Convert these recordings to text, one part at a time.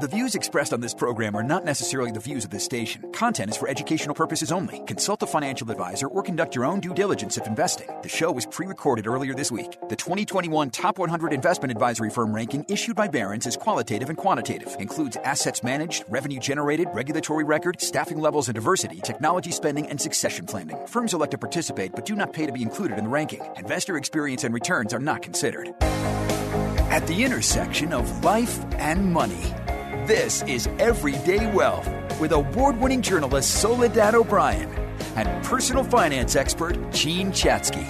The views expressed on this program are not necessarily the views of this station. Content is for educational purposes only. Consult a financial advisor or conduct your own due diligence if investing. The show was pre recorded earlier this week. The 2021 Top 100 Investment Advisory Firm ranking issued by Barron's is qualitative and quantitative, includes assets managed, revenue generated, regulatory record, staffing levels and diversity, technology spending, and succession planning. Firms elect to participate but do not pay to be included in the ranking. Investor experience and returns are not considered. At the intersection of life and money. This is Everyday Wealth with award winning journalist Soledad O'Brien and personal finance expert Jean Chatsky.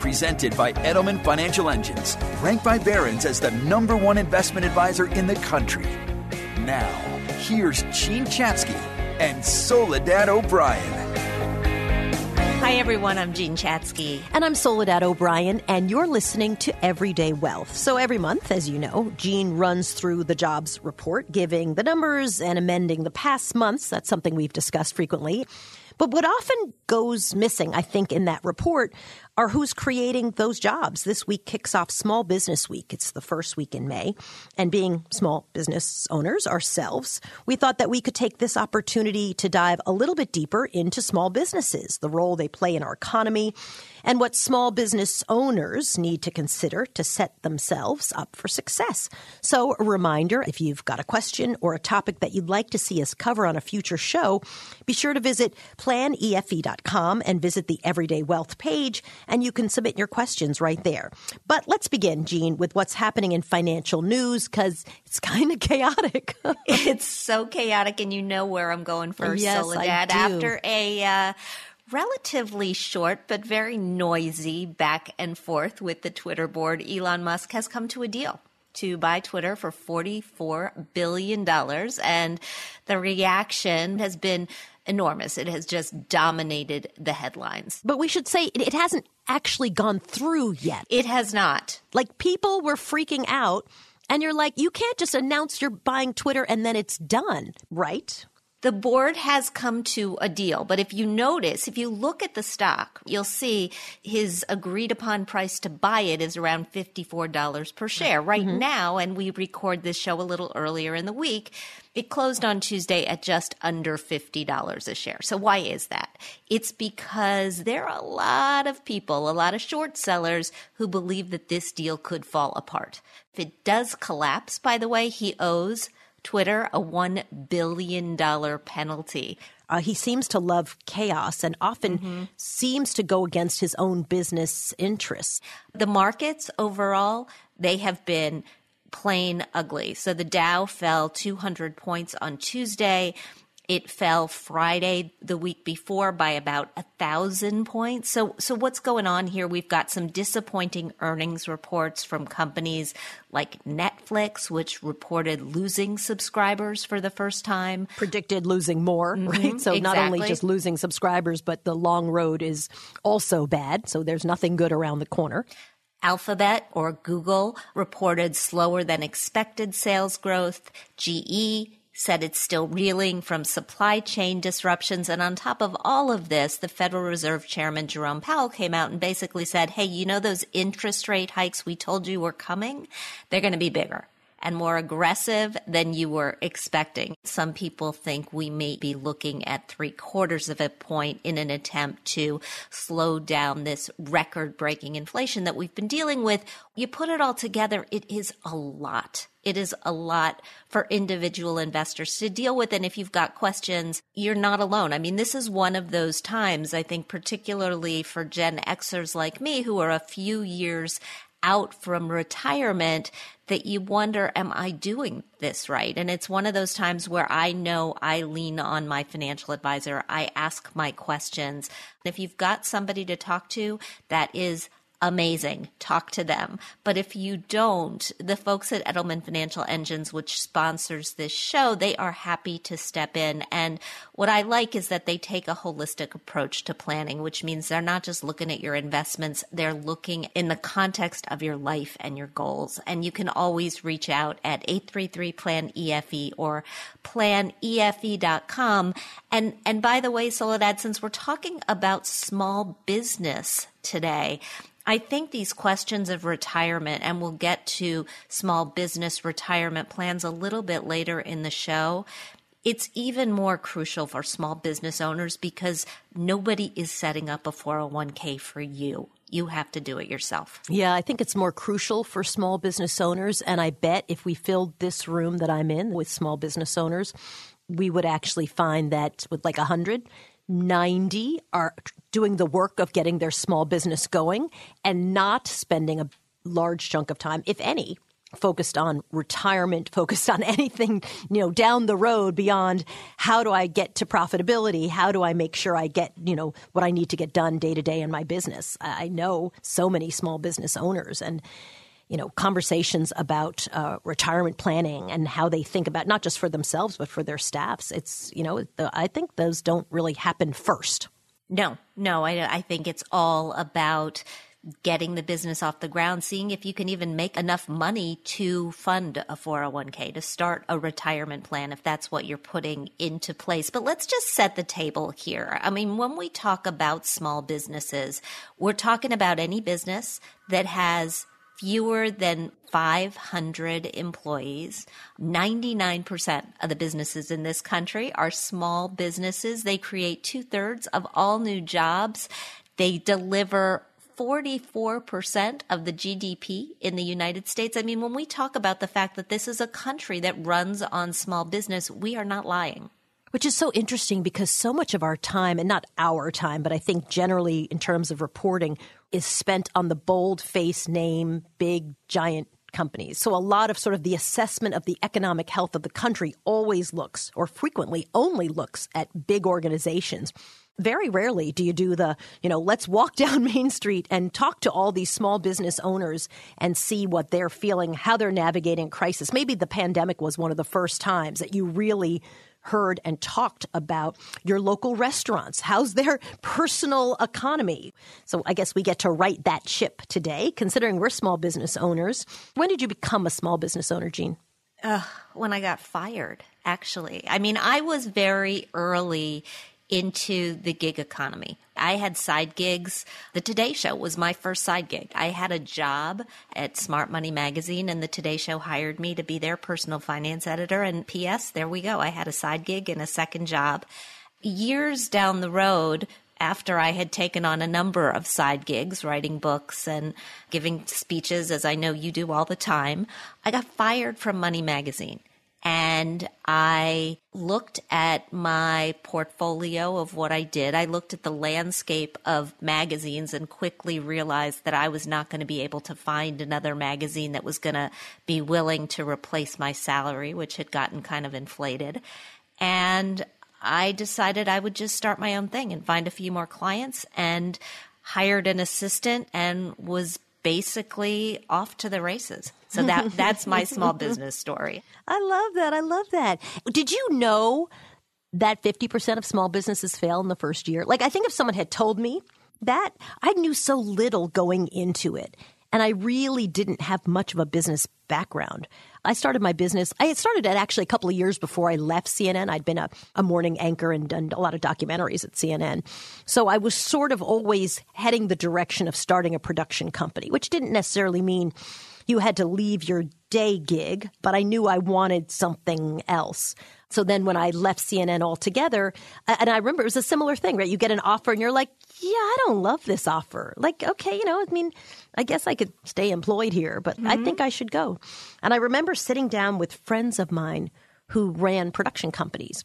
Presented by Edelman Financial Engines, ranked by Barron's as the number one investment advisor in the country. Now, here's Jean Chatsky and Soledad O'Brien. Hi, everyone. I'm Jean Chatsky. And I'm Soledad O'Brien, and you're listening to Everyday Wealth. So every month, as you know, Jean runs through the jobs report, giving the numbers and amending the past months. That's something we've discussed frequently. But what often goes missing, I think, in that report are who's creating those jobs. This week kicks off Small Business Week. It's the first week in May. And being small business owners ourselves, we thought that we could take this opportunity to dive a little bit deeper into small businesses, the role they play in our economy, and what small business owners need to consider to set themselves up for success. So, a reminder if you've got a question or a topic that you'd like to see us cover on a future show, be sure to visit planefe.com and visit the Everyday Wealth page and you can submit your questions right there. But let's begin, Jean, with what's happening in financial news because it's kind of chaotic. it's so chaotic, and you know where I'm going first, yes, Soledad. After a uh, relatively short but very noisy back and forth with the Twitter board, Elon Musk has come to a deal to buy Twitter for $44 billion. And the reaction has been enormous. It has just dominated the headlines. But we should say it hasn't actually gone through yet. It has not. Like people were freaking out. And you're like, you can't just announce you're buying Twitter and then it's done, right? The board has come to a deal. But if you notice, if you look at the stock, you'll see his agreed upon price to buy it is around $54 per share right mm-hmm. now. And we record this show a little earlier in the week. It closed on Tuesday at just under $50 a share. So why is that? It's because there are a lot of people, a lot of short sellers who believe that this deal could fall apart. If it does collapse, by the way, he owes Twitter a $1 billion penalty. Uh, he seems to love chaos and often mm-hmm. seems to go against his own business interests. The markets overall, they have been plain ugly. So the Dow fell 200 points on Tuesday. It fell Friday the week before by about a thousand points. So, so what's going on here? We've got some disappointing earnings reports from companies like Netflix, which reported losing subscribers for the first time. Predicted losing more, mm-hmm, right? So exactly. not only just losing subscribers, but the long road is also bad. So there's nothing good around the corner. Alphabet or Google reported slower than expected sales growth. GE said it's still reeling from supply chain disruptions. And on top of all of this, the Federal Reserve Chairman Jerome Powell came out and basically said, Hey, you know those interest rate hikes we told you were coming? They're going to be bigger and more aggressive than you were expecting. Some people think we may be looking at three quarters of a point in an attempt to slow down this record breaking inflation that we've been dealing with. You put it all together, it is a lot. It is a lot for individual investors to deal with. And if you've got questions, you're not alone. I mean, this is one of those times, I think, particularly for Gen Xers like me who are a few years out from retirement that you wonder, am I doing this right? And it's one of those times where I know I lean on my financial advisor. I ask my questions. If you've got somebody to talk to that is amazing. Talk to them. But if you don't, the folks at Edelman Financial Engines, which sponsors this show, they are happy to step in. And what I like is that they take a holistic approach to planning, which means they're not just looking at your investments, they're looking in the context of your life and your goals. And you can always reach out at 833 plan EFE or planefe.com. And, and by the way, Soledad, since we're talking about small business today, I think these questions of retirement, and we'll get to small business retirement plans a little bit later in the show. It's even more crucial for small business owners because nobody is setting up a 401k for you. You have to do it yourself. Yeah, I think it's more crucial for small business owners. And I bet if we filled this room that I'm in with small business owners, we would actually find that with like 100, 90 are doing the work of getting their small business going and not spending a large chunk of time, if any, focused on retirement, focused on anything, you know, down the road beyond how do I get to profitability? How do I make sure I get, you know, what I need to get done day to day in my business? I know so many small business owners and you know, conversations about uh, retirement planning and how they think about not just for themselves but for their staffs. It's you know, I think those don't really happen first. No, no, I, I think it's all about getting the business off the ground, seeing if you can even make enough money to fund a 401k, to start a retirement plan, if that's what you're putting into place. But let's just set the table here. I mean, when we talk about small businesses, we're talking about any business that has fewer than 500 employees. 99% of the businesses in this country are small businesses. They create two thirds of all new jobs. They deliver 44% of the GDP in the United States. I mean, when we talk about the fact that this is a country that runs on small business, we are not lying. Which is so interesting because so much of our time, and not our time, but I think generally in terms of reporting, is spent on the bold face name, big, giant companies. So a lot of sort of the assessment of the economic health of the country always looks, or frequently only looks, at big organizations very rarely do you do the, you know, let's walk down Main Street and talk to all these small business owners and see what they're feeling, how they're navigating crisis. Maybe the pandemic was one of the first times that you really heard and talked about your local restaurants. How's their personal economy? So I guess we get to right that ship today, considering we're small business owners. When did you become a small business owner, Jean? Uh, when I got fired, actually. I mean, I was very early into the gig economy. I had side gigs. The Today Show was my first side gig. I had a job at Smart Money Magazine, and the Today Show hired me to be their personal finance editor. And P.S., there we go. I had a side gig and a second job. Years down the road, after I had taken on a number of side gigs, writing books and giving speeches, as I know you do all the time, I got fired from Money Magazine and I looked at my portfolio of what I did. I looked at the landscape of magazines and quickly realized that I was not going to be able to find another magazine that was going to be willing to replace my salary, which had gotten kind of inflated. And I decided I would just start my own thing and find a few more clients and hired an assistant and was basically off to the races. So that that's my small business story. I love that. I love that. Did you know that 50% of small businesses fail in the first year? Like I think if someone had told me that, I knew so little going into it. And I really didn't have much of a business background. I started my business. I had started it actually a couple of years before I left CNN. I'd been a, a morning anchor and done a lot of documentaries at CNN. So I was sort of always heading the direction of starting a production company, which didn't necessarily mean you had to leave your day gig, but I knew I wanted something else. So then when I left CNN altogether, and I remember it was a similar thing, right? You get an offer and you're like, yeah, I don't love this offer. Like, okay, you know, I mean, I guess I could stay employed here, but mm-hmm. I think I should go. And I remember sitting down with friends of mine who ran production companies.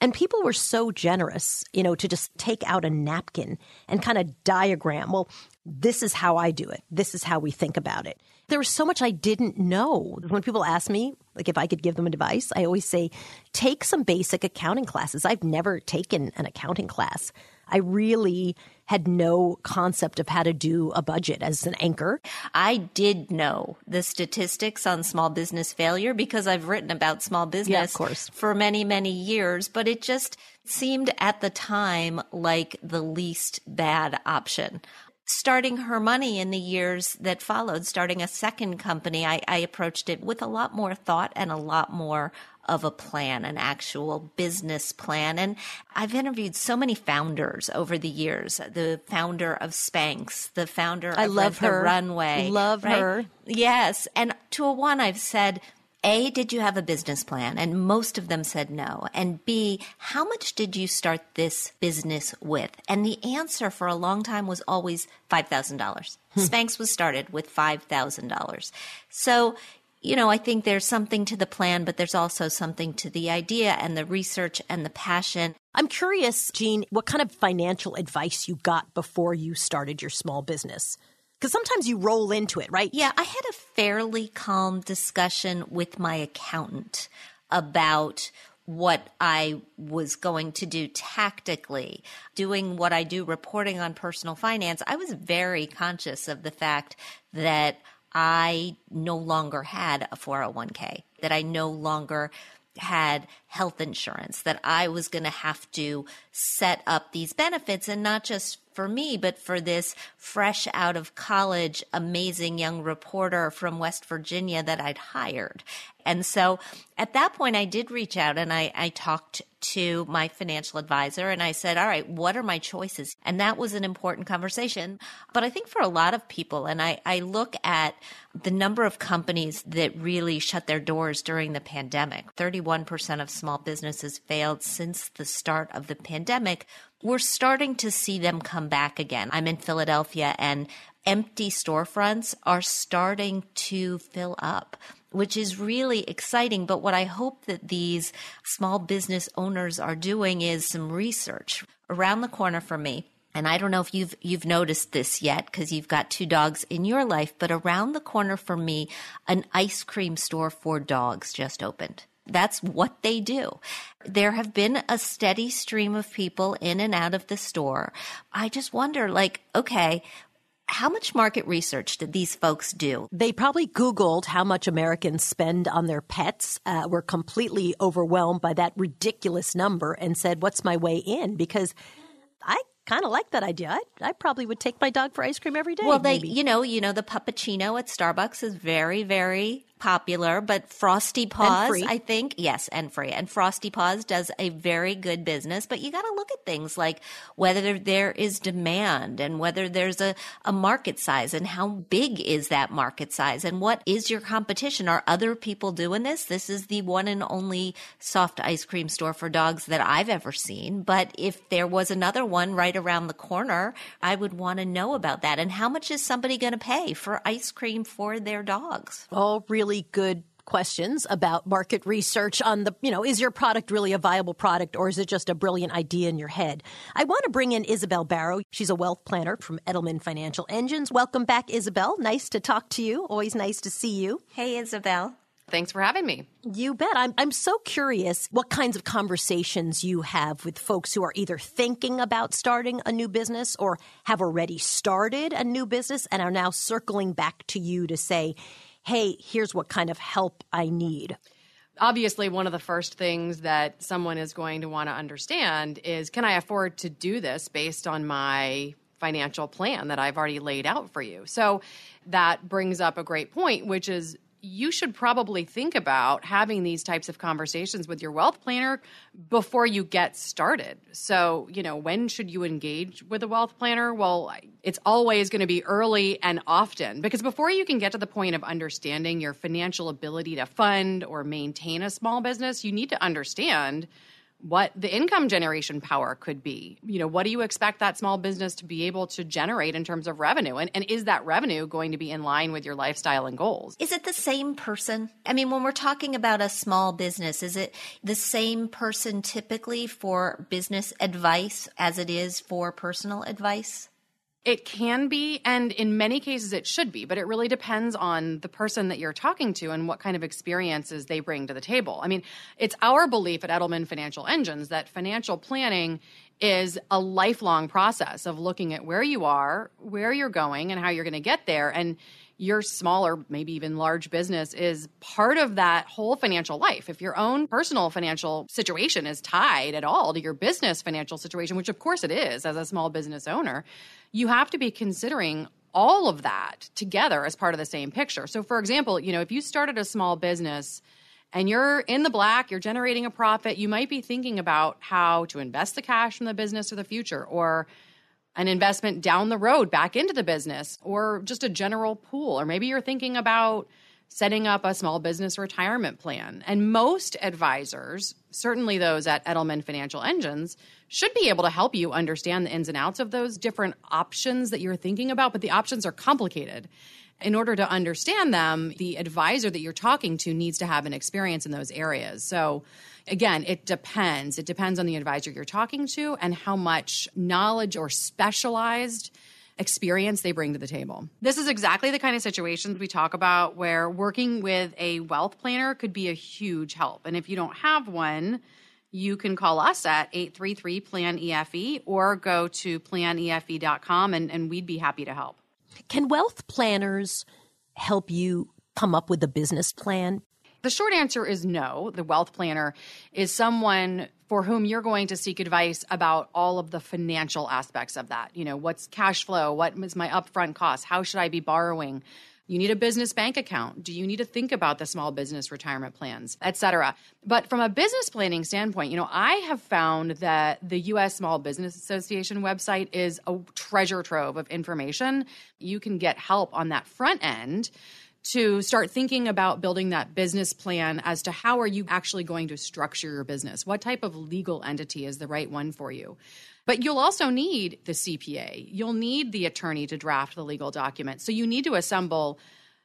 And people were so generous, you know, to just take out a napkin and kind of diagram. Well, this is how I do it. This is how we think about it. There was so much I didn't know. When people ask me, like if I could give them advice, I always say, take some basic accounting classes. I've never taken an accounting class. I really had no concept of how to do a budget as an anchor. I did know the statistics on small business failure because I've written about small business yeah, of course. for many, many years, but it just seemed at the time like the least bad option starting HerMoney in the years that followed, starting a second company, I, I, approached it with a lot more thought and a lot more of a plan, an actual business plan. And I've interviewed so many founders over the years. The founder of Spanx, the founder I of love Rent her. the Runway. I love right? her. Yes. And to a one, I've said, a, did you have a business plan? And most of them said no. And B, how much did you start this business with? And the answer for a long time was always $5,000. Hmm. Spanx was started with $5,000. So, you know, I think there's something to the plan, but there's also something to the idea and the research and the passion. I'm curious, Jean, what kind of financial advice you got before you started your small business? Because sometimes you roll into it, right? Yeah, I had a fairly calm discussion with my accountant about what I was going to do tactically, doing what I do, reporting on personal finance. I was very conscious of the fact that I no longer had a 401k, that I no longer had health insurance, that I was going to have to set up these benefits and not just for me, but for this fresh out of college, amazing young reporter from West Virginia that I'd hired. And so at that point, I did reach out and I, I talked to my financial advisor and I said, all right, what are my choices? And that was an important conversation. But I think for a lot of people, and I, I look at the number of companies that really shut their doors during the pandemic, 31% of small businesses failed since the start of the pandemic. We're starting to see them come back again. I'm in Philadelphia and empty storefronts are starting to fill up which is really exciting. But what I hope that these small business owners are doing is some research around the corner from me. And I don't know if you've you've noticed this yet because you've got two dogs in your life, but around the corner from me, an ice cream store for dogs just opened. That's what they do. There have been a steady stream of people in and out of the store. I just wonder like, okay, how much market research did these folks do? They probably Googled how much Americans spend on their pets, uh, were completely overwhelmed by that ridiculous number, and said, What's my way in? Because I kind of like that idea. I, I probably would take my dog for ice cream every day. Well, they, maybe. you know, you know, the puppuccino at Starbucks is very, very popular, but Frosty Paws. I think, yes, and free. And Frosty Paws does a very good business, but you got to look at things like whether there is demand and whether there's a, a market size and how big is that market size and what is your competition? Are other people doing this? This is the one and only soft ice cream store for dogs that I've ever seen. But if there was another one right around the corner, I would want to know about that. And how much is somebody going to pay for ice cream for their dogs? all really good questions about market research on the, you know, is your product really a viable product or is it just a brilliant idea in your head? I want to bring in Isabel Barrow. She's a wealth planner from Edelman Financial Engines. Welcome back, Isabel. Nice to talk to you. Always nice to see you. Hey, Isabel. Thanks for having me. You bet. I'm, I'm so curious what kinds of conversations you have with folks who are either thinking about starting a new business or have already started a new business and are now circling back to you to say, hey, here's what kind of help I need. Obviously, one of the first things that someone is going to want to understand is can I afford to do this based on my financial plan that I've already laid out for you? So that brings up a great point, which is you should probably think about having these types of conversations with your wealth planner before you get started. So, you know, when should you engage with a wealth planner? Well, it's always going to be early and often because before you can get to the point of understanding your financial ability to fund or maintain a small business, you need to understand what the income generation power could be. You know, what do you expect that small business to be able to generate in terms of revenue? And, and is that revenue going to be in line with your lifestyle and goals? Is it the same person? I mean, when we're talking about a small business, is it the same person typically for business advice as it is for personal advice? It can be, and in many cases it should be, but it really depends on the person that you're talking to and what kind of experiences they bring to the table. I mean, it's our belief at Edelman Financial Engines that financial planning is a lifelong process of looking at where you are, where you're going, and how you're going to get there. And your smaller, maybe even large business is part of that whole financial life. If your own personal financial situation is tied at all to your business financial situation, which of course it is as a small business owner, you have to be considering all of that together as part of the same picture. So for example, you know, if you started a small business and you're in the black, you're generating a profit, you might be thinking about how to invest the cash from the business for the future or an investment down the road back into the business or just a general pool. Or maybe you're thinking about setting up a small business retirement plan. And most advisors, certainly those at Edelman Financial Engines, should be able to help you understand the ins and outs of those different options that you're thinking about, but the options are complicated. In order to understand them, the advisor that you're talking to needs to have an experience in those areas. So, again, it depends. It depends on the advisor you're talking to and how much knowledge or specialized experience they bring to the table. This is exactly the kind of situations we talk about where working with a wealth planner could be a huge help. And if you don't have one, you can call us at 833 plan EFE or go to planefe.com and, and we'd be happy to help. Can wealth planners help you come up with a business plan? The short answer is no. The wealth planner is someone for whom you're going to seek advice about all of the financial aspects of that. You know, what's cash flow? What is my upfront cost? How should I be borrowing? You need a business bank account. Do you need to think about the small business retirement plans, et cetera? But from a business planning standpoint, you know, I have found that the US Small Business Association website is a treasure trove of information. You can get help on that front end to start thinking about building that business plan as to how are you actually going to structure your business what type of legal entity is the right one for you but you'll also need the cpa you'll need the attorney to draft the legal document so you need to assemble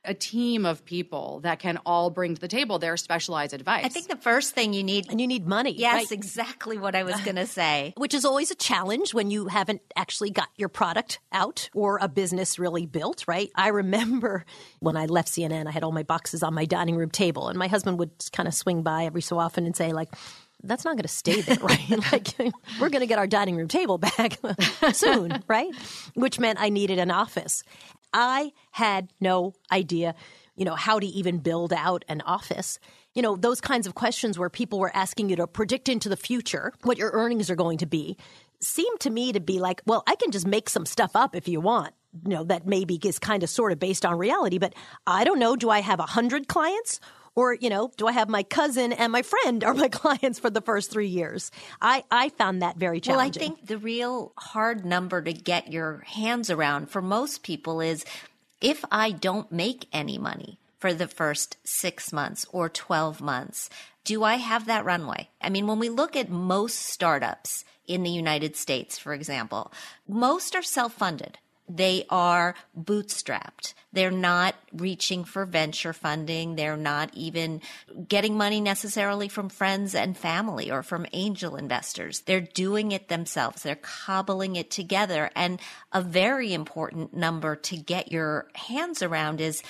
a team of people that can all bring to the table their specialized advice. I think the first thing you need and you need money. Yes, right? exactly what I was going to say. Which is always a challenge when you haven't actually got your product out or a business really built, right? I remember when I left CNN, I had all my boxes on my dining room table and my husband would kind of swing by every so often and say like that's not going to stay there, right? like we're going to get our dining room table back soon, right? Which meant I needed an office. I had no idea, you know, how to even build out an office. You know, those kinds of questions where people were asking you to predict into the future what your earnings are going to be seemed to me to be like, well, I can just make some stuff up if you want. You know, that maybe is kind of sort of based on reality, but I don't know. Do I have a hundred clients or, you know, do I have my cousin and my friend are my clients for the first three years? I, I found that very challenging. Well, I think the real hard number to get your hands around for most people is if I don't make any money for the first six months or 12 months, do I have that runway? I mean, when we look at most startups in the United States, for example, most are self funded they are bootstrapped. They're not reaching for venture funding. They're not even getting money necessarily from friends and family or from angel investors. They're doing it themselves. They're cobbling it together. And a very important number to get your hands around is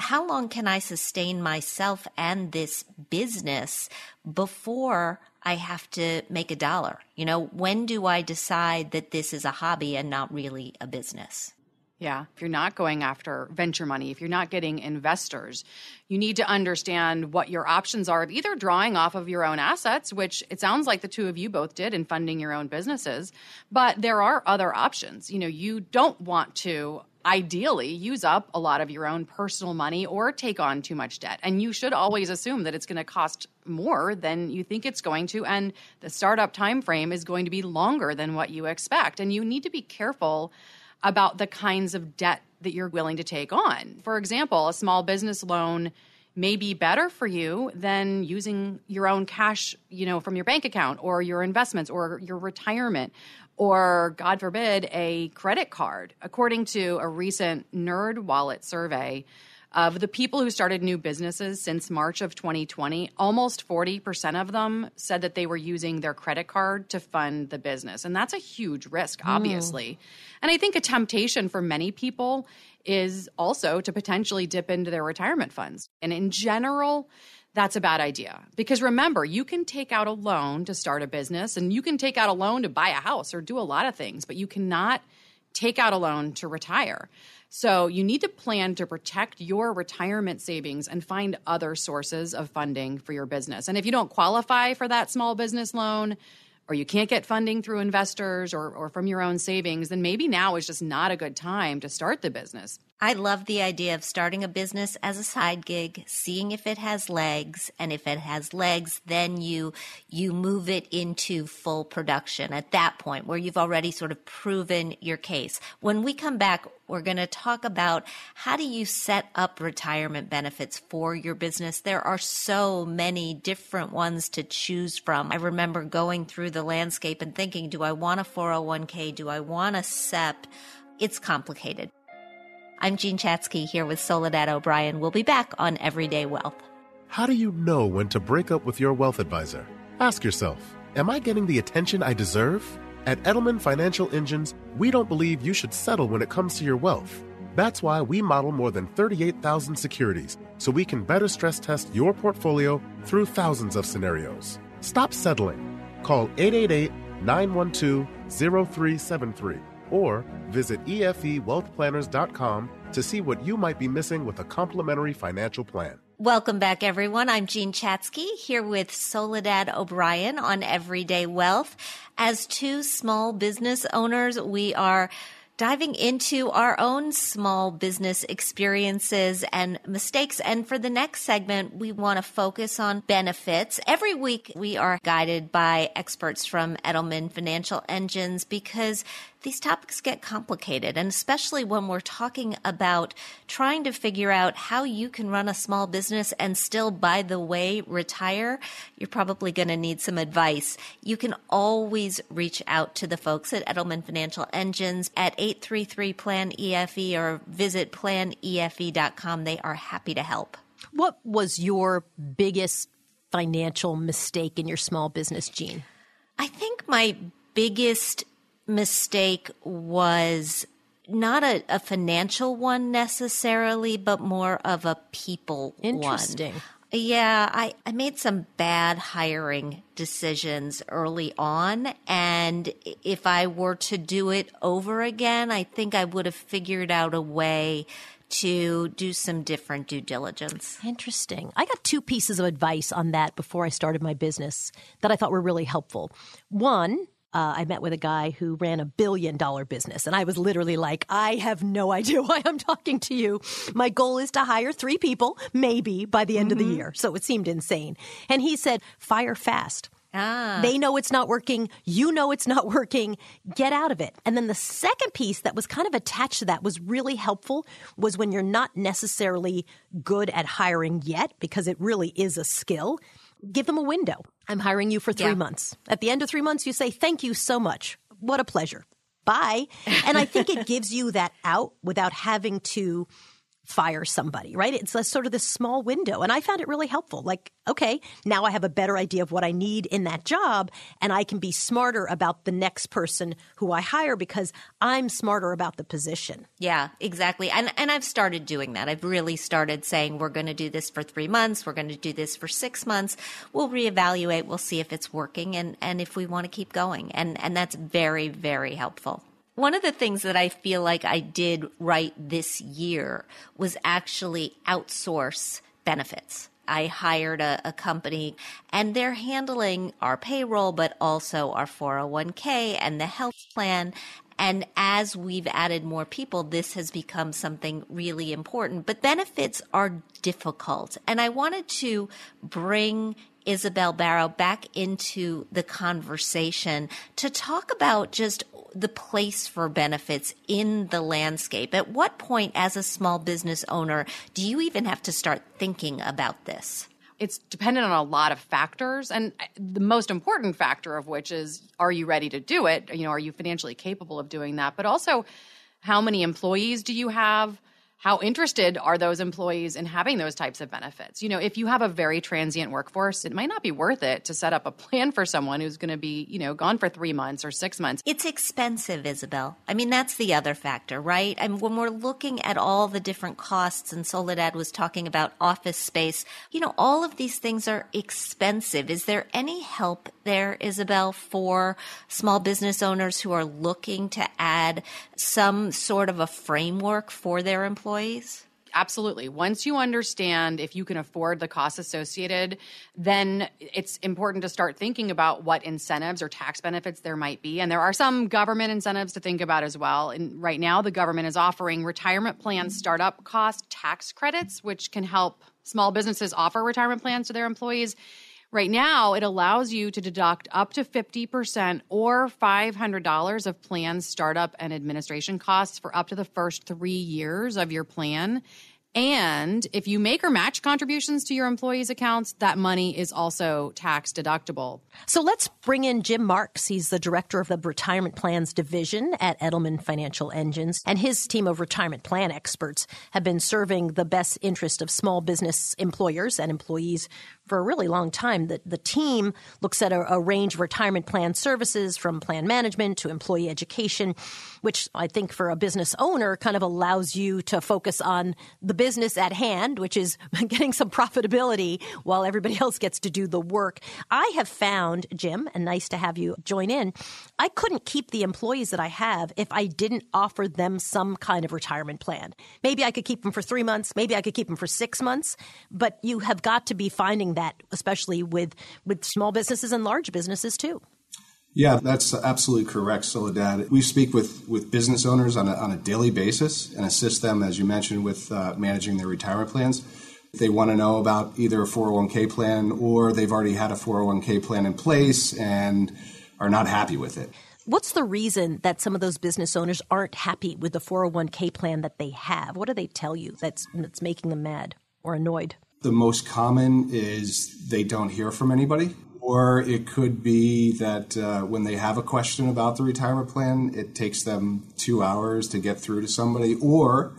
how long can I sustain myself and this business before I have to make a dollar? You know, when do I decide that this is a hobby and not really a business? Yeah, if you're not going after venture money, if you're not getting investors, you need to understand what your options are of either drawing off of your own assets, which it sounds like the two of you both did in funding your own businesses, but there are other options. You know, you don't want to ideally use up a lot of your own personal money or take on too much debt. And you should always assume that it's going to cost more than you think it's going to and the startup time frame is going to be longer than what you expect. And you need to be careful about the kinds of debt that you're willing to take on. For example, a small business loan may be better for you than using your own cash, you know, from your bank account or your investments or your retirement or God forbid, a credit card. According to a recent NerdWallet survey, of the people who started new businesses since March of 2020, almost 40% of them said that they were using their credit card to fund the business. And that's a huge risk, hmm. obviously. Mm. And I think a temptation for many people is also to potentially dip into their retirement funds. And in general, that's a bad idea. Because remember, you can take out a loan to start a business and you can take out a loan to buy a house or do a lot of things, but you cannot take out a loan to retire. So you need to plan to protect your retirement savings and find other sources of funding for your business. And if you don't qualify for that small business loan, or you can't get funding through investors or, or from your own savings, then maybe now is just not a good time to start the business. I love the idea of starting a business as a side gig, seeing if it has legs, and if it has legs, then you you move it into full production at that point where you've already sort of proven your case. When we come back, we're going to talk about how do you set up retirement benefits for your business. There are so many different ones to choose from. I remember going through the landscape and thinking, do I want a 401k? Do I want a SEP? It's complicated. I'm Jean Chatsky here with Soledad O'Brien. We'll be back on Everyday Wealth. How do you know when to break up with your wealth advisor? Ask yourself Am I getting the attention I deserve? At Edelman Financial Engines, we don't believe you should settle when it comes to your wealth. That's why we model more than 38,000 securities so we can better stress test your portfolio through thousands of scenarios. Stop settling. Call 888 912 0373 or visit efewealthplanners.com to see what you might be missing with a complimentary financial plan. Welcome back, everyone. I'm Jean Chatsky here with Soledad O'Brien on Everyday Wealth. As two small business owners, we are diving into our own small business experiences and mistakes. And for the next segment, we want to focus on benefits. Every week, we are guided by experts from Edelman Financial Engines because these topics get complicated, and especially when we're talking about trying to figure out how you can run a small business and still, by the way, retire, you're probably going to need some advice. You can always reach out to the folks at Edelman Financial Engines at 833 Plan EFE or visit planefe.com. They are happy to help. What was your biggest financial mistake in your small business, Jean? I think my biggest mistake was not a, a, financial one necessarily, but more of a people Interesting. one. Yeah, I, I made some bad hiring decisions early on. And if I were to do it over again, I think I would have figured out a way to do some different due diligence. Interesting. I got two pieces of advice on that before I started my business that I thought were really helpful. One, uh, I met with a guy who ran a billion dollar business. And I was literally like, I have no idea why I'm talking to you. My goal is to hire three people, maybe by the end mm-hmm. of the mm-hmm. year. So it seemed insane. And he said, fire fast. Ah. They know it's not working. You know it's not working. Get out of it. And then the second piece that was kind of attached to that was really helpful was when you're not necessarily good at hiring yet, because it really is a skill give them a window. I'm hiring you for three yeah. months. At the end of three months, you say, thank you so much. What a pleasure. Bye. And I think it gives you that out without having to fire somebody, right? It's a sort of this small window. And I found it really helpful. Like, okay, now I have a better idea of what I need in that job and I can be smarter about the next person who I hire because I'm smarter about the position. Yeah, exactly. And and I've started doing that. I've really started saying we're going to do this for 3 months, we're going to do this for 6 months. We'll reevaluate, we'll see if it's working and and if we want to keep going. And and that's very very helpful. One of the things that I feel like I did right this year was actually outsource benefits. I hired a, a, company and they're handling our payroll, but also our 401k and the health plan. And as we've added more people, this has become something really important. But benefits are difficult. And I wanted to bring Isabel Barrow back into the conversation to talk about just the place for benefits in the landscape? At what point, as a small business owner, do you even have to start thinking about this? It's dependent on a lot of factors, and the most important factor of which is are you ready to do it? You know, are you financially capable of doing that? But also, how many employees do you have? How interested are those employees in having those types of benefits? You know, if you have a very transient workforce, it might not be worth it to set up a plan for someone who's going to be, you know, gone for three months or six months. It's expensive, Isabel. I mean, that's the other factor, right? I mean, when we're looking at all the different costs, and Soledad was talking about office space, you know, all of these things are expensive. Is there any help there, Isabel, for small business owners who are looking to add some sort of a framework for their employees? Absolutely. Once you understand if you can afford the costs associated, then it's important to start thinking about what incentives or tax benefits there might be. And there are some government incentives to think about as well. And right now, the government is offering retirement plan mm-hmm. startup cost tax credits, which can help small businesses offer retirement plans to their employees. Right now, it allows you to deduct up to 50% or $500 of plan startup and administration costs for up to the first three years of your plan. And if you make or match contributions to your employees' accounts, that money is also tax deductible. So let's bring in Jim Marks. He's the director of the retirement plans division at Edelman Financial Engines. And his team of retirement plan experts have been serving the best interest of small business employers and employees for a really long time. The, the team looks at a, a range of retirement plan services from plan management to employee education, which I think for a business owner kind of allows you to focus on the business at hand, which is getting some profitability while everybody else gets to do the work. I have found, Jim, and nice to have you join in, I couldn't keep the employees that I have if I didn't offer them some kind of retirement plan. Maybe I could keep them for three months, maybe I could keep them for six months, but you have got to be finding that, especially with, with small businesses and large businesses too. Yeah, that's absolutely correct, Soledad. We speak with, with business owners on a, on a daily basis and assist them, as you mentioned, with uh, managing their retirement plans. They want to know about either a 401k plan or they've already had a 401k plan in place and are not happy with it. What's the reason that some of those business owners aren't happy with the 401k plan that they have? What do they tell you that's, that's making them mad or annoyed? The most common is they don't hear from anybody. Or it could be that uh, when they have a question about the retirement plan, it takes them two hours to get through to somebody. Or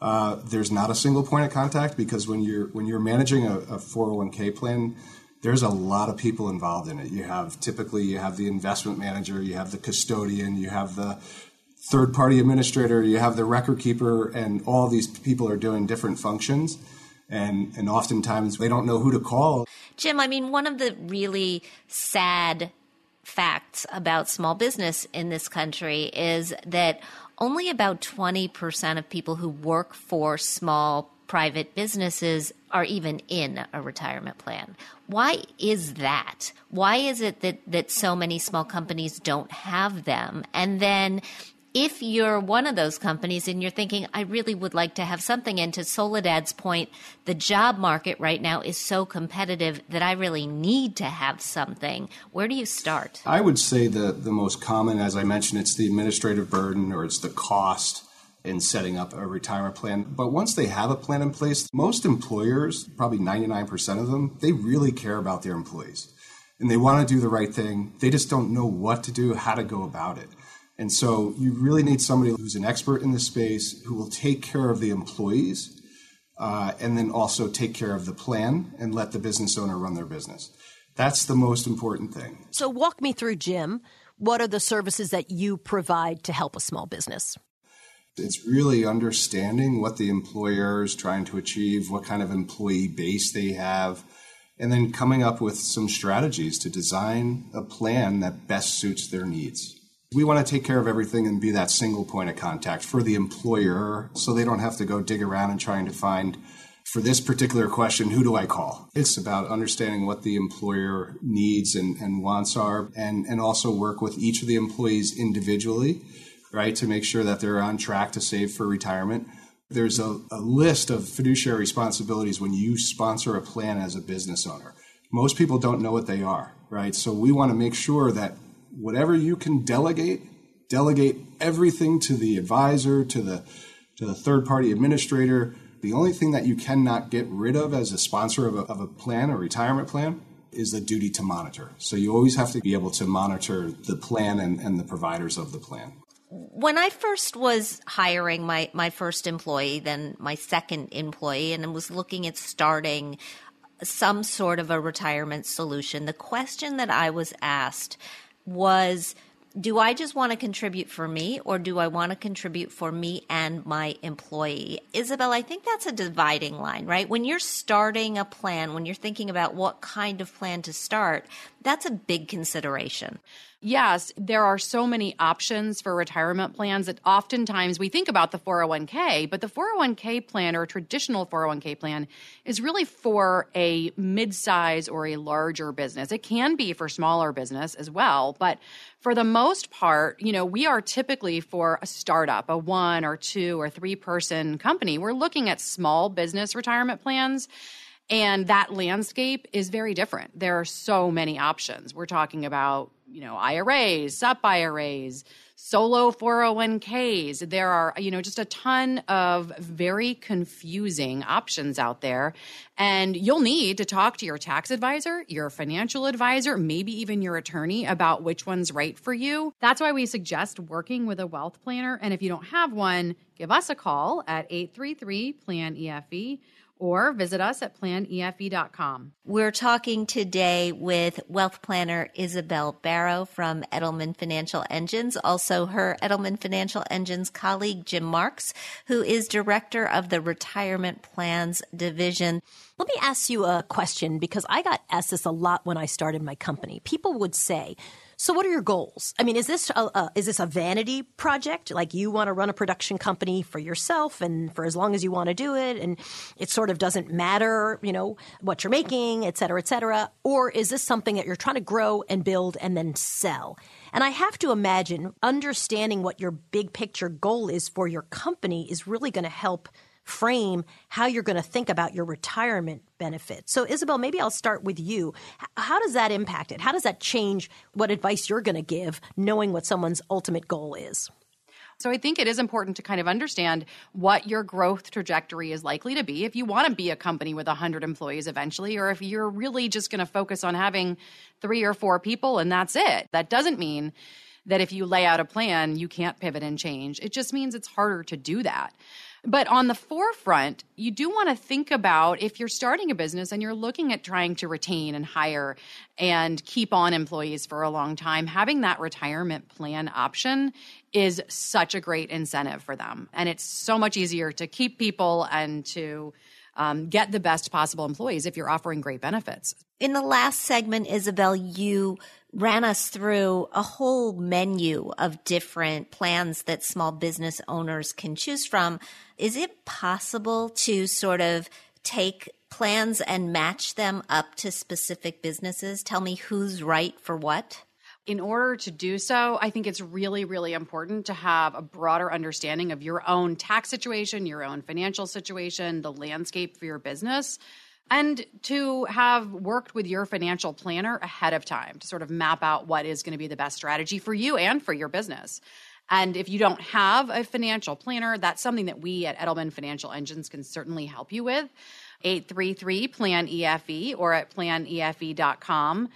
uh, there's not a single point of contact because when you're when you're managing a, a 401k plan, there's a lot of people involved in it. You have typically you have the investment manager, you have the custodian, you have the third party administrator, you have the record keeper, and all these people are doing different functions and and oftentimes they don't know who to call. Jim, I mean, one of the really sad facts about small business in this country is that only about 20% of people who work for small private businesses are even in a retirement plan. Why is that? Why is it that, that so many small companies don't have them? And then if you're one of those companies and you're thinking, I really would like to have something, and to Soledad's point, the job market right now is so competitive that I really need to have something, where do you start? I would say the, the most common, as I mentioned, it's the administrative burden or it's the cost in setting up a retirement plan. But once they have a plan in place, most employers, probably 99% of them, they really care about their employees and they want to do the right thing. They just don't know what to do, how to go about it. And so you really need somebody who's an expert in the space who will take care of the employees uh, and then also take care of the plan and let the business owner run their business. That's the most important thing. So, walk me through, Jim. What are the services that you provide to help a small business? It's really understanding what the employer is trying to achieve, what kind of employee base they have, and then coming up with some strategies to design a plan that best suits their needs. We want to take care of everything and be that single point of contact for the employer so they don't have to go dig around and trying to find for this particular question, who do I call? It's about understanding what the employer needs and, and wants are and, and also work with each of the employees individually, right, to make sure that they're on track to save for retirement. There's a, a list of fiduciary responsibilities when you sponsor a plan as a business owner. Most people don't know what they are, right? So we want to make sure that whatever you can delegate, delegate everything to the advisor, to the to the third party administrator. The only thing that you cannot get rid of as a sponsor of a, of a plan, a retirement plan, is the duty to monitor. So you always have to be able to monitor the plan and, and the providers of the plan. When I first was hiring my, my first employee, then my second employee, and was looking at starting some sort of a retirement solution, the question that I was asked was do I just want to contribute for me or do I want to contribute for me and my employee? Isabel, I think that's a dividing line, right? When you're starting a plan, when you're thinking about what kind of plan to start, that's a big consideration. Yes, there are so many options for retirement plans that oftentimes we think about the 401k, but the 401k plan or traditional 401k plan is really for a mid-size or a larger business. It can be for smaller business as well, but for the most part, you know, we are typically for a startup, a one or two or three person company. We're looking at small business retirement plans. And that landscape is very different. There are so many options. We're talking about you know, IRAs, SEP IRAs, solo 401ks. There are, you know, just a ton of very confusing options out there. And you'll need to talk to your tax advisor, your financial advisor, maybe even your attorney about which one's right for you. That's why we suggest working with a wealth planner. And if you don't have one, give us a call at 833 PLAN EFE or visit us at planefe.com. We're talking today with wealth planner Isabel Barrow from Edelman Financial Engines, also her Edelman Financial Engines colleague Jim Marks, who is director of the retirement plans division. Let me ask you a question because I got asked this a lot when I started my company. People would say, so, what are your goals? I mean, is this a, a, is this a vanity project? Like you want to run a production company for yourself and for as long as you want to do it, and it sort of doesn't matter, you know, what you're making, et cetera, et cetera? Or is this something that you're trying to grow and build and then sell? And I have to imagine understanding what your big picture goal is for your company is really going to help frame how you're going to think about your retirement benefit. So, Isabel, maybe I'll start with you. How does that impact it? How does that change what advice you're going to give, knowing what someone's ultimate goal is? So I think it is important to kind of understand what your growth trajectory is likely to be if you want to be a company with 100 employees eventually, or if you're really just going to focus on having three or four people and that's it. That doesn't mean that if you lay out a plan, you can't pivot and change. It just means it's harder to do that. But on the forefront, you do want to think about if you're starting a business and you're looking at trying to retain and hire and keep on employees for a long time, having that retirement plan option is such a great incentive for them. And it's so much easier to keep people and to um, get the best possible employees if you're offering great benefits. In the last segment, Isabel, you ran us through a whole menu of different plans that small business owners can choose from. Is it possible to sort of take plans and match them up to specific businesses? Tell me who's right for what? In order to do so, I think it's really, really important to have a broader understanding of your own tax situation, your own financial situation, the landscape for your business, and to have worked with your financial planner ahead of time to sort of map out what is going to be the best strategy for you and for your business. And if you don't have a financial planner, that's something that we at Edelman Financial Engines can certainly help you with. 833 plan EFE or at planefe.com.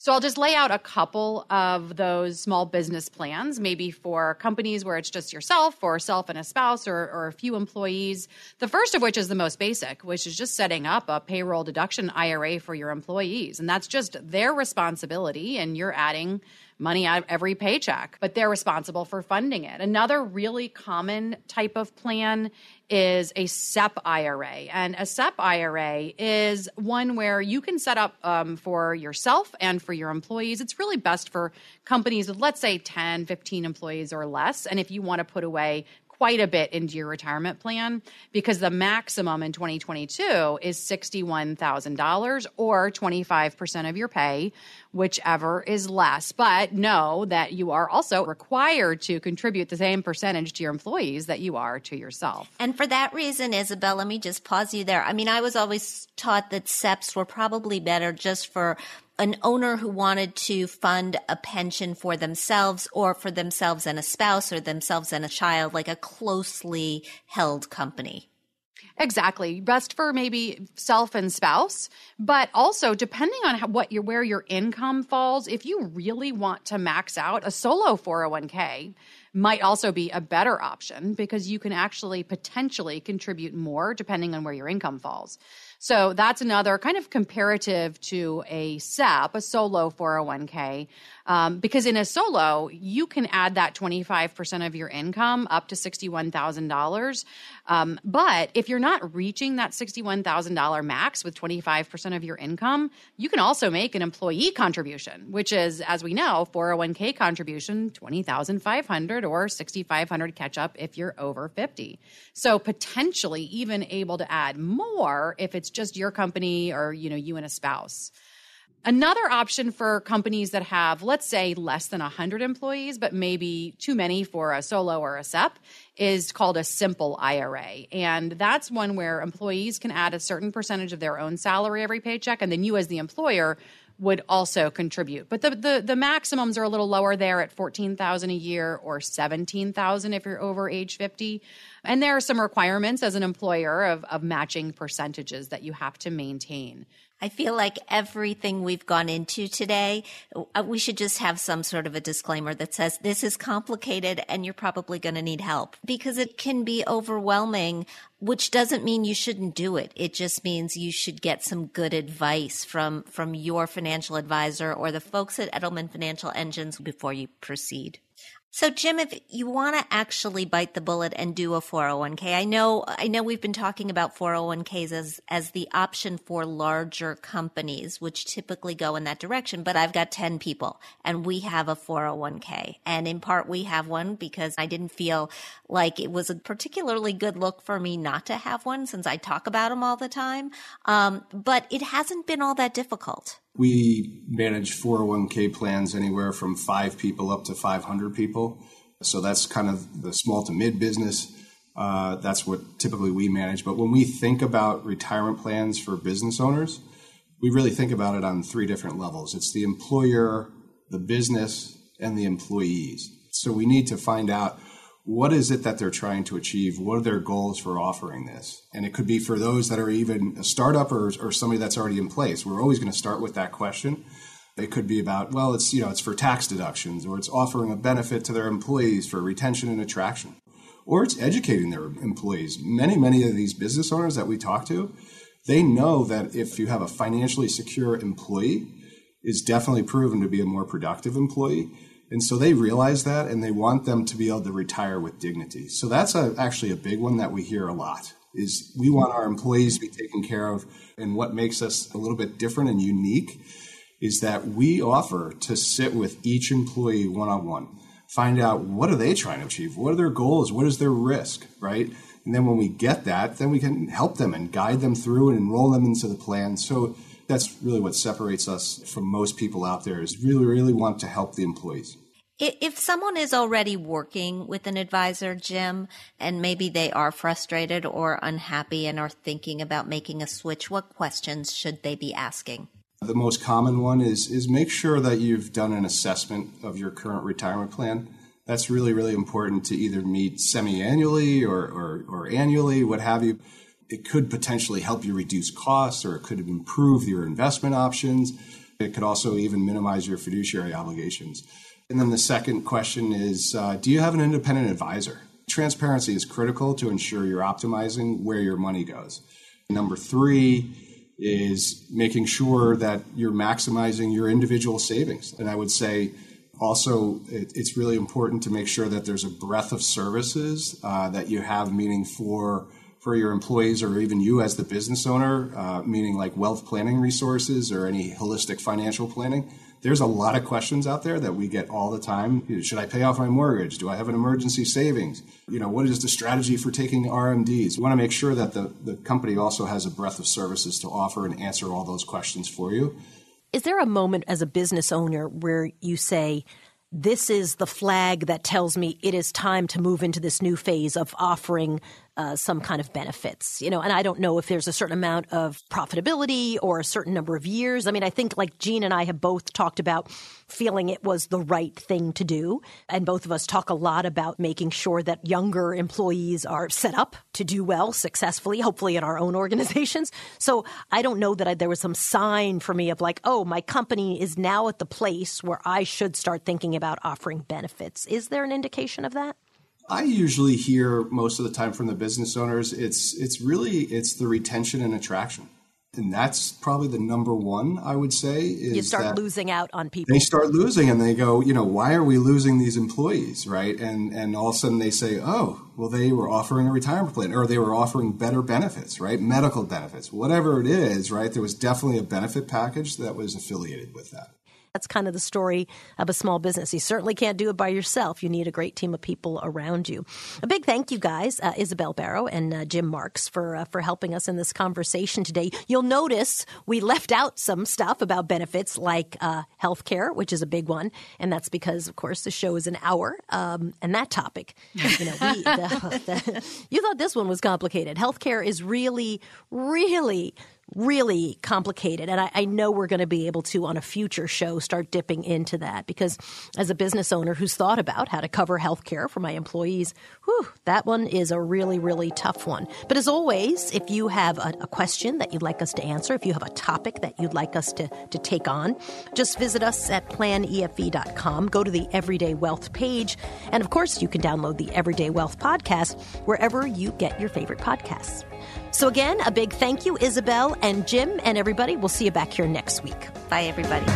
So I'll just lay out a couple of those small business plans, maybe for companies where it's just yourself or self and a spouse or, or a few employees. The first of which is the most basic, which is just setting up a payroll deduction IRA for your employees. And that's just their responsibility, and you're adding money out of every paycheck, but they're responsible for funding it. Another really common type of plan is a SEP IRA. And a SEP IRA is one where you can set up um, for yourself and for your employees. It's really best for companies with, let's say, 10, 15 employees or less. And if you want to put away quite a bit into your retirement plan because the maximum in 2022 is $61,000 or 25% of your pay, whichever is less. But know that you are also required to contribute the same percentage to your employees that you are to yourself. And for that reason, Isabel, let me just pause you there. I mean, I was always taught that SEPs were probably better just for an owner who wanted to fund a pension for themselves or for themselves and a spouse or themselves and a child, like a closely held company. Exactly. Best for maybe self and spouse, but also depending on how, what your where your income falls, if you really want to max out a solo 401k, might also be a better option because you can actually potentially contribute more depending on where your income falls. So that's another kind of comparative to a SEP, a solo 401k, um, because in a solo, you can add that 25% of your income up to $61,000. Um, but if you're not reaching that $61,000 max with 25% of your income, you can also make an employee contribution, which is, as we know, 401k contribution, 20,500 or 6,500 catch up if you're over 50. So potentially even able to add more if it's just your company or, you know, you and a spouse. Another option for companies that have, let's say, less than 100 employees, but maybe too many for a solo or a SEP, is called a simple IRA. And that's one where employees can add a certain percentage of their own salary every paycheck, and then you, as the employer, would also contribute. But the, the, the maximums are a little lower there at 14,000 a year or 17,000 if you're over age 50. And there are some requirements as an employer of, of matching percentages that you have to maintain. I feel like everything we've gone into today, uh, we should just have some sort of a disclaimer that says this is complicated and you're probably going to need help because it can be overwhelming, which doesn't mean you shouldn't do it. It just means you should get some good advice from, from your financial advisor or the folks at Edelman Financial Engines before you proceed. So Jim, if you want to actually bite the bullet and do a 401k, I know, I know we've been talking about 401ks as, as the option for larger companies, which typically go in that direction. But I've got 10 people and we have a 401k. And in part, we have one because I didn't feel like it was a particularly good look for me not to have one since I talk about them all the time. Um, but it hasn't been all that difficult. We manage 401k plans anywhere from five people up to 500 people. So that's kind of the small to mid business. Uh, that's what typically we manage. But when we think about retirement plans for business owners, we really think about it on three different levels it's the employer, the business, and the employees. So we need to find out what is it that they're trying to achieve? What are their goals for offering this? And it could be for those that are even a startup or, or somebody that's already in place. We're always going to start with that question. It could be about, well, it's you know, it's for tax deductions, or it's offering a benefit to their employees for retention and attraction, or it's educating their employees. Many, many of these business owners that we talk to, they know that if you have a financially secure employee, is definitely proven to be a more productive employee and so they realize that and they want them to be able to retire with dignity. So that's a, actually a big one that we hear a lot is we want our employees to be taken care of. And what makes us a little bit different and unique is that we offer to sit with each employee one on one, find out what are they trying to achieve? What are their goals? What is their risk, right? And then when we get that, then we can help them and guide them through and enroll them into the plan. So that's really what separates us from most people out there is really, really want to help the employees. If someone is already working with an advisor, Jim, and maybe they are frustrated or unhappy and are thinking about making a switch, what questions should they be asking? The most common one is is make sure that you've done an assessment of your current retirement plan. That's really, really important to either meet semi-annually or, or, or annually, what have you it could potentially help you reduce costs or it could improve your investment options. It could also even minimize your fiduciary obligations. And then the second question is uh, Do you have an independent advisor? Transparency is critical to ensure you're optimizing where your money goes. Number three is making sure that you're maximizing your individual savings. And I would say also it, it's really important to make sure that there's a breadth of services uh, that you have, meaning for for your employees or even you as the business owner, uh, meaning like wealth planning resources or any holistic financial planning. There's a lot of questions out there that we get all the time. Should I pay off my mortgage? Do I have an emergency savings? You know, what is the strategy for taking RMDs? We want to make sure that the, the company also has a breadth of services to offer and answer all those questions for you. Is there a moment as a business owner where you say, this is the flag that tells me it is time to move into this new phase of offering uh, some kind of benefits, you know, and I don't know if there's a certain amount of profitability or a certain number of years. I mean, I think like Jean and I have both talked about feeling it was the right thing to do. And both of us talk a lot about making sure that younger employees are set up to do well successfully, hopefully in our own organizations. So I don't know that I, there was some sign for me of like, oh, my company is now at the place where I should start thinking about offering benefits. Is there an indication of that? I usually hear most of the time from the business owners it's it's really it's the retention and attraction. And that's probably the number one I would say is you start losing out on people. They start losing and they go, you know, why are we losing these employees, right? And and all of a sudden they say, "Oh, well they were offering a retirement plan or they were offering better benefits, right? Medical benefits, whatever it is, right? There was definitely a benefit package that was affiliated with that. That's kind of the story of a small business. You certainly can't do it by yourself. You need a great team of people around you. A big thank you, guys, uh, Isabel Barrow and uh, Jim Marks, for uh, for helping us in this conversation today. You'll notice we left out some stuff about benefits like uh, health care, which is a big one, and that's because, of course, the show is an hour, um, and that topic, you know, we, the, the, you thought this one was complicated. Healthcare is really, really really complicated. And I, I know we're going to be able to, on a future show, start dipping into that because as a business owner who's thought about how to cover health care for my employees, whew, that one is a really, really tough one. But as always, if you have a, a question that you'd like us to answer, if you have a topic that you'd like us to, to take on, just visit us at planefe.com. Go to the Everyday Wealth page. And of course, you can download the Everyday Wealth podcast wherever you get your favorite podcasts. So, again, a big thank you, Isabel and Jim and everybody. We'll see you back here next week. Bye, everybody.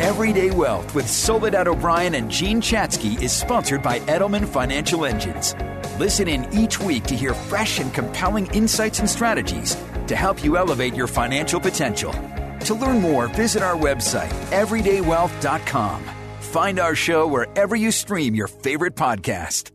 Everyday Wealth with Soledad O'Brien and Jean Chatsky is sponsored by Edelman Financial Engines. Listen in each week to hear fresh and compelling insights and strategies to help you elevate your financial potential. To learn more, visit our website, everydaywealth.com. Find our show wherever you stream your favorite podcast.